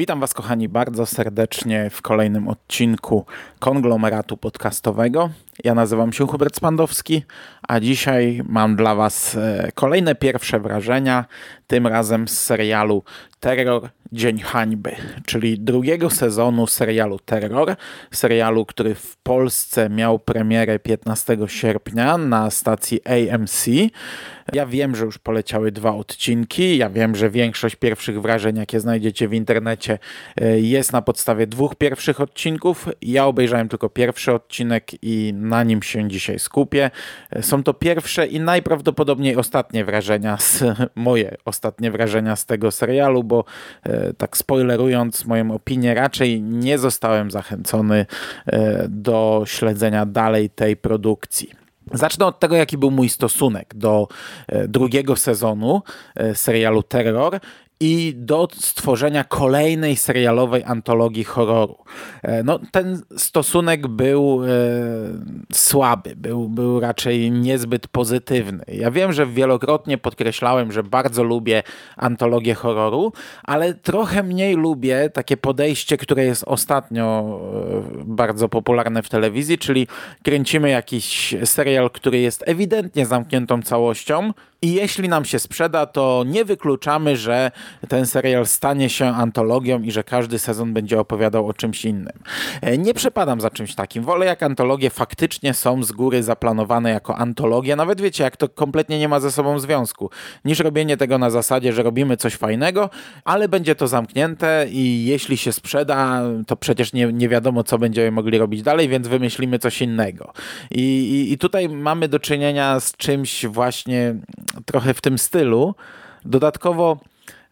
Witam Was, kochani, bardzo serdecznie w kolejnym odcinku konglomeratu podcastowego. Ja nazywam się Hubert Spandowski, a dzisiaj mam dla Was e, kolejne pierwsze wrażenia, tym razem z serialu Terror Dzień Hańby, czyli drugiego sezonu serialu Terror, serialu, który w Polsce miał premierę 15 sierpnia na stacji AMC. Ja wiem, że już poleciały dwa odcinki, ja wiem, że większość pierwszych wrażeń, jakie znajdziecie w internecie, e, jest na podstawie dwóch pierwszych odcinków. Ja obejrzałem tylko pierwszy odcinek i na nim się dzisiaj skupię. E, są to pierwsze i najprawdopodobniej ostatnie wrażenia, z, moje ostatnie wrażenia z tego serialu, bo e, tak spoilerując moją opinię, raczej nie zostałem zachęcony do śledzenia dalej tej produkcji. Zacznę od tego, jaki był mój stosunek do drugiego sezonu serialu Terror i do stworzenia kolejnej serialowej antologii horroru. E, no, ten stosunek był e, słaby, był, był raczej niezbyt pozytywny. Ja wiem, że wielokrotnie podkreślałem, że bardzo lubię antologię horroru, ale trochę mniej lubię takie podejście, które jest ostatnio e, bardzo popularne w telewizji, czyli kręcimy jakiś serial, który jest ewidentnie zamkniętą całością, i jeśli nam się sprzeda, to nie wykluczamy, że ten serial stanie się antologią i że każdy sezon będzie opowiadał o czymś innym. E, nie przepadam za czymś takim. Wolę, jak antologie faktycznie są z góry zaplanowane jako antologie, nawet wiecie, jak to kompletnie nie ma ze sobą związku, niż robienie tego na zasadzie, że robimy coś fajnego, ale będzie to zamknięte i jeśli się sprzeda, to przecież nie, nie wiadomo, co będziemy mogli robić dalej, więc wymyślimy coś innego. I, i, i tutaj mamy do czynienia z czymś właśnie trochę w tym stylu. Dodatkowo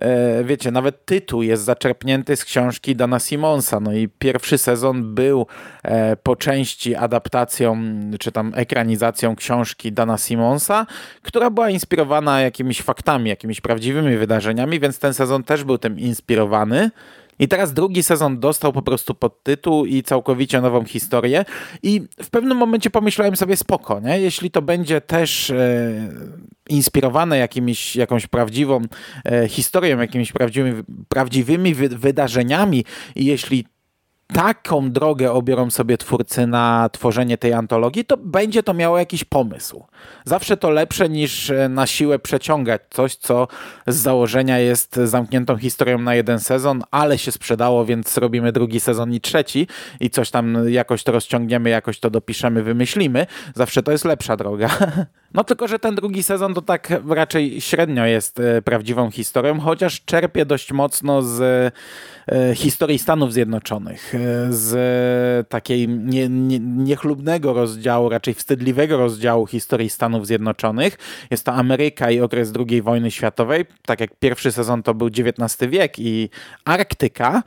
e, wiecie, nawet tytuł jest zaczerpnięty z książki Dana Simonsa. No i pierwszy sezon był e, po części adaptacją, czy tam ekranizacją książki Dana Simonsa, która była inspirowana jakimiś faktami, jakimiś prawdziwymi wydarzeniami, więc ten sezon też był tym inspirowany. I teraz drugi sezon dostał po prostu podtytuł i całkowicie nową historię. I w pewnym momencie pomyślałem sobie spoko, nie? jeśli to będzie też e, inspirowane jakimiś, jakąś prawdziwą e, historią, jakimiś prawdziwymi, prawdziwymi wy, wydarzeniami i jeśli taką drogę obiorą sobie twórcy na tworzenie tej antologii, to będzie to miało jakiś pomysł. Zawsze to lepsze niż e, na siłę przeciągać coś, co z założenia jest zamkniętą historią na jeden sezon, ale się sprzedało, więc robimy drugi sezon i trzeci i coś tam jakoś to rozciągniemy, jakoś to dopiszemy, wymyślimy. Zawsze to jest lepsza droga. No tylko, że ten drugi sezon to tak raczej średnio jest e, prawdziwą historią, chociaż czerpie dość mocno z e, historii Stanów Zjednoczonych, e, z takiej nie, nie, niechlubnego rozdziału, raczej wstydliwego rozdziału historii Stanów Zjednoczonych. Jest to Ameryka i okres II wojny światowej. Tak jak pierwszy sezon to był XIX wiek i Arktyka,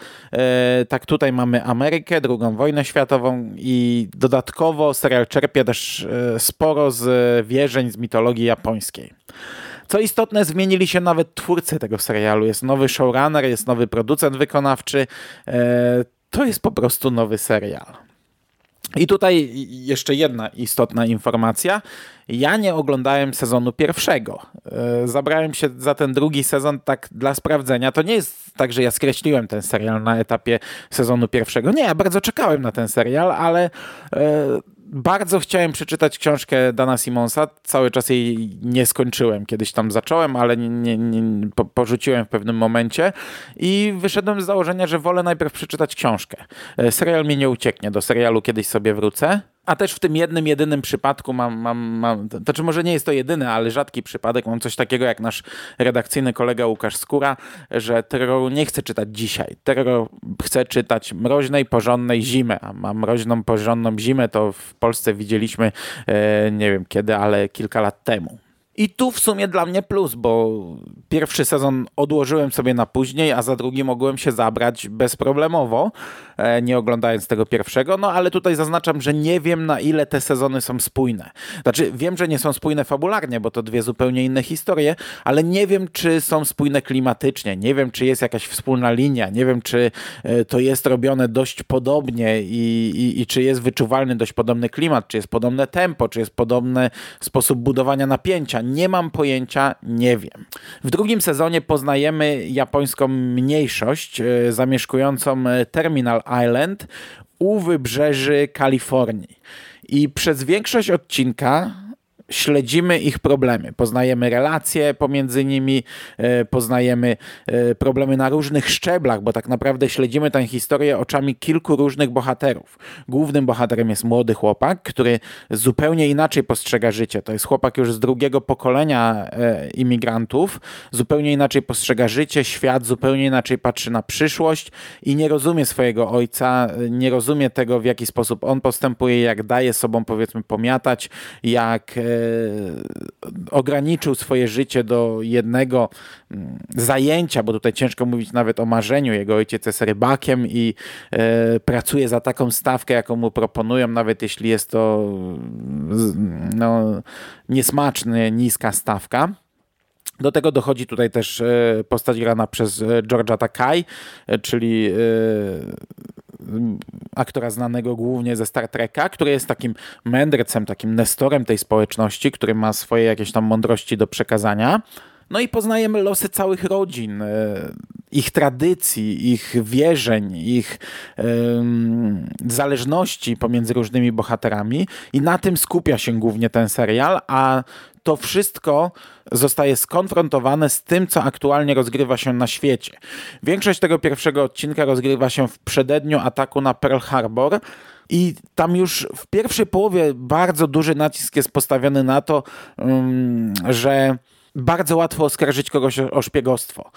tak tutaj mamy Amerykę, II wojnę światową i dodatkowo serial czerpie też sporo z wieży z mitologii japońskiej. Co istotne, zmienili się nawet twórcy tego serialu. Jest nowy showrunner, jest nowy producent wykonawczy. E, to jest po prostu nowy serial. I tutaj jeszcze jedna istotna informacja. Ja nie oglądałem sezonu pierwszego. E, zabrałem się za ten drugi sezon tak dla sprawdzenia. To nie jest tak, że ja skreśliłem ten serial na etapie sezonu pierwszego. Nie, ja bardzo czekałem na ten serial, ale e, bardzo chciałem przeczytać książkę Dana Simonsa. Cały czas jej nie skończyłem. Kiedyś tam zacząłem, ale nie, nie, nie, porzuciłem w pewnym momencie i wyszedłem z założenia, że wolę najpierw przeczytać książkę. E, serial mnie nie ucieknie. Do serialu kiedyś sobie wrócę. A też w tym jednym, jedynym przypadku mam, mam, mam, to czy może nie jest to jedyny, ale rzadki przypadek, mam coś takiego jak nasz redakcyjny kolega Łukasz Skóra, że terroru nie chce czytać dzisiaj. Terror chce czytać mroźnej, porządnej zimę, a ma mroźną, porządną zimę to w Polsce widzieliśmy, e, nie wiem kiedy, ale kilka lat temu. I tu w sumie dla mnie plus, bo pierwszy sezon odłożyłem sobie na później, a za drugi mogłem się zabrać bezproblemowo, e, nie oglądając tego pierwszego. No ale tutaj zaznaczam, że nie wiem na ile te sezony są spójne. Znaczy, wiem, że nie są spójne fabularnie, bo to dwie zupełnie inne historie, ale nie wiem, czy są spójne klimatycznie. Nie wiem, czy jest jakaś wspólna linia. Nie wiem, czy e, to jest robione dość podobnie i, i, i czy jest wyczuwalny dość podobny klimat, czy jest podobne tempo, czy jest podobny sposób budowania napięcia nie mam pojęcia, nie wiem. W drugim sezonie poznajemy japońską mniejszość e, zamieszkującą e, Terminal Island u wybrzeży Kalifornii. I przez większość odcinka śledzimy ich problemy, poznajemy relacje pomiędzy nimi, e, poznajemy e, problemy na różnych szczeblach, bo tak naprawdę śledzimy tę historię oczami kilku różnych bohaterów. Głównym bohaterem jest młody chłopak, który zupełnie inaczej postrzega życie. To jest chłopak już z drugiego pokolenia e, imigrantów, zupełnie inaczej postrzega życie, świat, zupełnie inaczej patrzy na przyszłość i nie rozumie swojego ojca, nie rozumie tego, w jaki sposób on postępuje, jak daje sobą powiedzmy pomiatać, jak ograniczył swoje życie do jednego mm, zajęcia, bo tutaj ciężko mówić nawet o marzeniu. Jego ojciec jest rybakiem i e, pracuje za taką stawkę, jaką mu proponują, nawet jeśli jest to no, niesmaczny, niska stawka. Do tego dochodzi tutaj też e, postać grana przez e, Georgia Takai, czyli aktora znanego głównie ze Star Treka, który jest takim mędrcem, takim nestorem tej społeczności, który ma swoje jakieś tam mądrości do przekazania. No i poznajemy losy całych rodzin, e, ich tradycji, ich wierzeń, ich zależności pomiędzy różnymi bohaterami i na tym skupia się głównie ten serial, a to wszystko zostaje skonfrontowane z tym, co aktualnie rozgrywa się na świecie. Większość tego pierwszego odcinka rozgrywa się w przededniu ataku na Pearl Harbor. I tam już w pierwszej połowie bardzo duży nacisk jest postawiony na to, że bardzo łatwo oskarżyć kogoś o szpiegostwo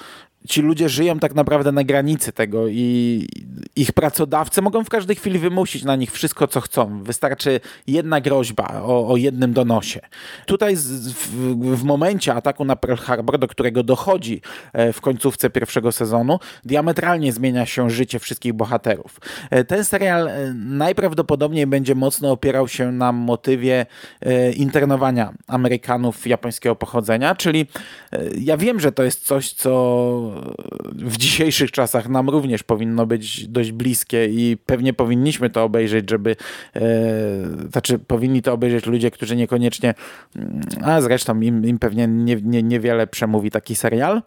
ci ludzie żyją tak naprawdę na granicy tego i ich pracodawcy mogą w każdej chwili wymusić na nich wszystko, co chcą. Wystarczy jedna groźba o, o jednym donosie. Tutaj z, w, w, momencie ataku na Pearl Harbor, do którego dochodzi e, w końcówce pierwszego sezonu, diametralnie zmienia się życie wszystkich bohaterów. E, ten serial e, najprawdopodobniej będzie mocno opierał się na motywie internowania Amerykanów japońskiego pochodzenia, czyli ja wiem, że to jest coś, co w dzisiejszych czasach nam również powinno być dość bliskie i pewnie powinniśmy to obejrzeć, żeby e, znaczy powinni to obejrzeć ludzie, którzy niekoniecznie mm, a zresztą im, im pewnie nie, nie, niewiele przemówi taki serial.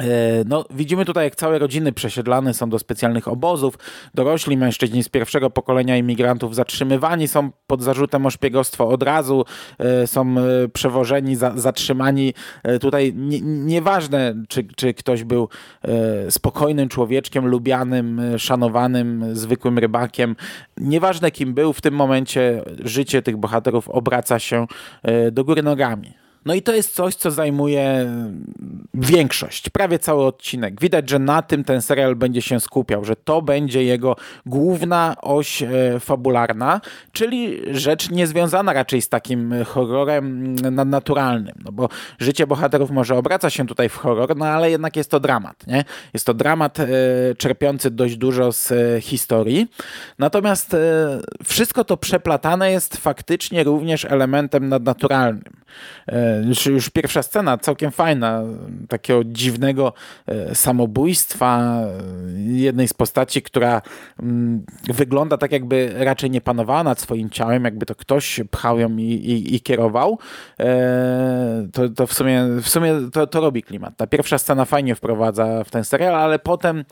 E, no, widzimy tutaj, jak całe rodziny przesiedlane są do specjalnych obozów. Dorośli mężczyźni z pierwszego pokolenia imigrantów zatrzymywani są pod zarzutem o szpiegostwo od razu, e, są e, przewożeni, za, zatrzymani. Tutaj nie, nieważne, czy, czy ktoś był spokojnym człowieczkiem, lubianym, szanowanym, zwykłym rybakiem. Nieważne, kim był, w tym momencie życie tych bohaterów obraca się do góry nogami. No i to jest coś, co zajmuje większość, prawie cały odcinek. Widać, że na tym ten serial będzie się skupiał, że to będzie jego główna oś e, fabularna, czyli rzecz niezwiązana raczej z takim horrorem nadnaturalnym, no bo życie bohaterów może obraca się tutaj w horror, no ale jednak jest to dramat, nie? Jest to dramat e, czerpiący dość dużo z e, historii, natomiast wszystko to przeplatane jest faktycznie również elementem nadnaturalnym. Już, już pierwsza scena całkiem fajna, takiego dziwnego e, samobójstwa jednej z postaci, która mm, wygląda tak jakby raczej nie panowała nad swoim ciałem, jakby to ktoś pchał ją i, i, i kierował. E, to, to w sumie, w sumie to, to robi klimat. Ta pierwsza scena fajnie wprowadza w ten serial, ale potem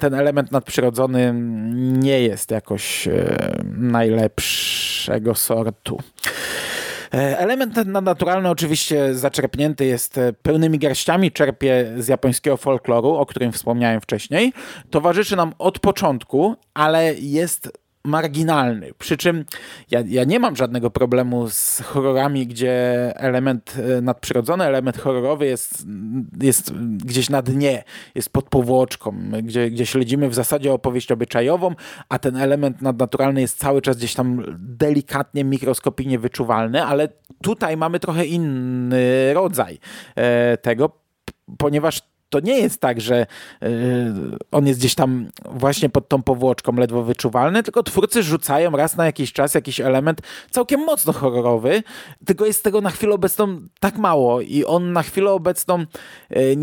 ten element nadprzyrodzony nie jest jakoś e, najlepszego sortu. E, element ten nadnaturalny oczywiście zaczerpnięty jest e, pełnymi garściami, czerpie z japońskiego folkloru, o którym wspomniałem wcześniej. Towarzyszy nam od początku, ale jest marginalny. Przy czym ja, ja nie mam żadnego problemu z horrorami, gdzie element e, nadprzyrodzony, element horrorowy jest, jest gdzieś na dnie, jest pod powłoczką, gdzie, gdzie śledzimy w zasadzie opowieść obyczajową, a ten element nadnaturalny jest cały czas gdzieś tam delikatnie, mikroskopijnie wyczuwalny, ale tutaj mamy trochę inny rodzaj e, tego, ponieważ to nie jest tak, że yy, on jest gdzieś tam właśnie pod tą powłoczką ledwo wyczuwalny, tylko twórcy rzucają raz na jakiś czas jakiś element całkiem mocno horrorowy, tylko jest tego na chwilę obecną tak mało i on na chwilę obecną yy,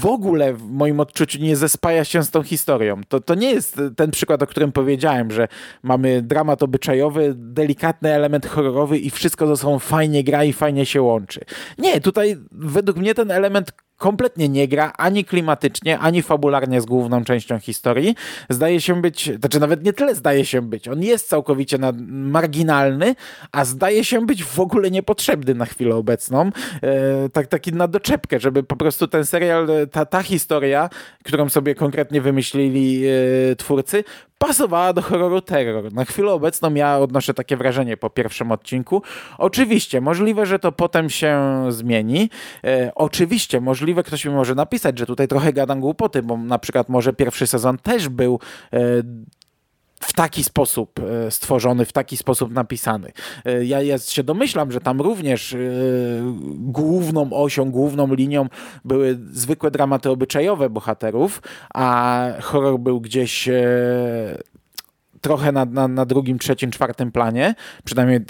w ogóle w moim odczuciu nie zespaja się z tą historią. To, to nie jest ten przykład, o którym powiedziałem, że mamy dramat obyczajowy, delikatny element horrorowy i wszystko ze sobą fajnie gra i fajnie się łączy. Nie, tutaj według mnie ten element kompletnie nie gra ani klimatycznie, ani fabularnie z główną częścią historii. Zdaje się być, znaczy nawet nie tyle zdaje się być, on jest całkowicie nad, marginalny, a zdaje się być w ogóle niepotrzebny na chwilę obecną. E, tak, taki na doczepkę, żeby po prostu ten serial, ta, ta historia, którą sobie konkretnie wymyślili e, twórcy, pasowała do horroru terror. Na chwilę obecną ja odnoszę takie wrażenie po pierwszym odcinku. Oczywiście, możliwe, że to potem się zmieni. E, oczywiście, możliwe, ktoś mi może napisać, że tutaj trochę gadam głupoty, bo na przykład może pierwszy sezon też był e, w taki sposób e, stworzony, w taki sposób napisany. E, ja, ja się domyślam, że tam również e, główną osią, główną linią były zwykłe dramaty obyczajowe bohaterów, a horror był gdzieś trochę na, na, na, drugim, trzecim, czwartym planie. Przynajmniej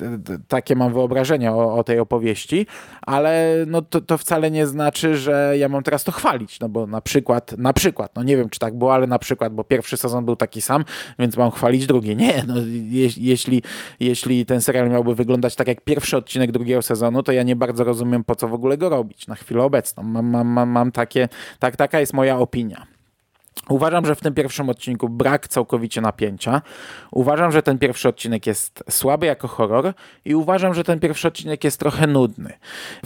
takie mam wyobrażenia o, o tej opowieści, ale no to, to, wcale nie znaczy, że ja mam teraz to chwalić, no bo na przykład, na przykład, no nie wiem czy tak było, ale na przykład, bo pierwszy sezon był taki sam, więc mam chwalić drugi. Nie, no je, jeśli, jeśli ten serial miałby wyglądać tak jak pierwszy odcinek drugiego sezonu, to ja nie bardzo rozumiem po co w ogóle go robić na chwilę obecną. Mam, mam, mam, mam takie, tak, taka jest moja opinia. Uważam, że w tym pierwszym odcinku brak całkowicie napięcia. Uważam, że ten pierwszy odcinek jest słaby jako horror i uważam, że ten pierwszy odcinek jest trochę nudny.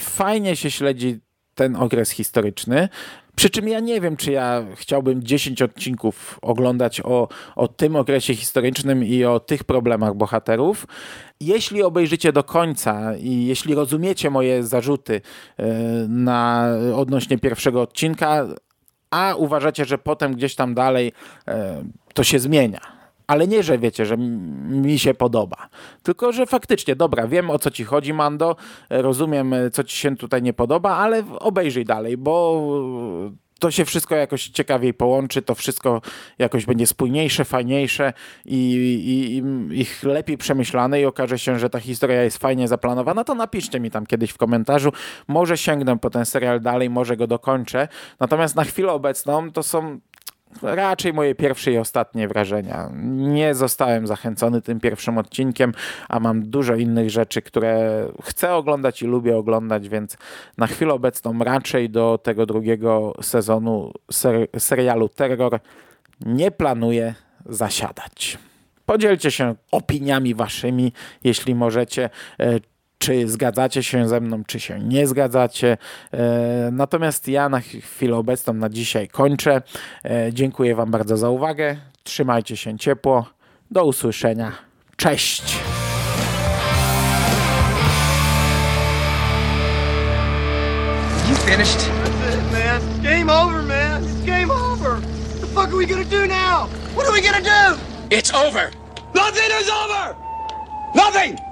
Fajnie się śledzi ten okres historyczny. Przy czym ja nie wiem, czy ja chciałbym 10 odcinków oglądać o, o tym okresie historycznym i o tych problemach bohaterów. Jeśli obejrzycie do końca i jeśli rozumiecie moje zarzuty e, na, odnośnie pierwszego odcinka, a uważacie, że potem gdzieś tam dalej e, to się zmienia. Ale nie, że wiecie, że mi się podoba. Tylko, że faktycznie, dobra, wiem o co ci chodzi, Mando, rozumiem, co ci się tutaj nie podoba, ale obejrzyj dalej, bo to się wszystko jakoś ciekawiej połączy, to wszystko jakoś będzie spójniejsze, fajniejsze i, i, i ich lepiej przemyślane i okaże się, że ta historia jest fajnie zaplanowana, to napiszcie mi tam kiedyś w komentarzu. Może sięgnę po ten serial dalej, może go dokończę. Natomiast na chwilę obecną to są raczej moje pierwsze i ostatnie wrażenia. Nie zostałem zachęcony tym pierwszym odcinkiem, a mam dużo innych rzeczy, które chcę oglądać i lubię oglądać, więc na chwilę obecną raczej do tego drugiego sezonu ser serialu Terror nie planuję zasiadać. Podzielcie się opiniami waszymi, jeśli możecie, e, czy zgadzacie się ze mną, czy się nie zgadzacie. E, natomiast ja na chwilę obecną, na dzisiaj kończę. E, dziękuję Wam bardzo za uwagę. Trzymajcie się ciepło. Do usłyszenia. Cześć! You finished? That's it, man. Game over, man. It's game over. What the fuck are we gonna do now? What are we gonna do? It's over. Nothing is over! Nothing!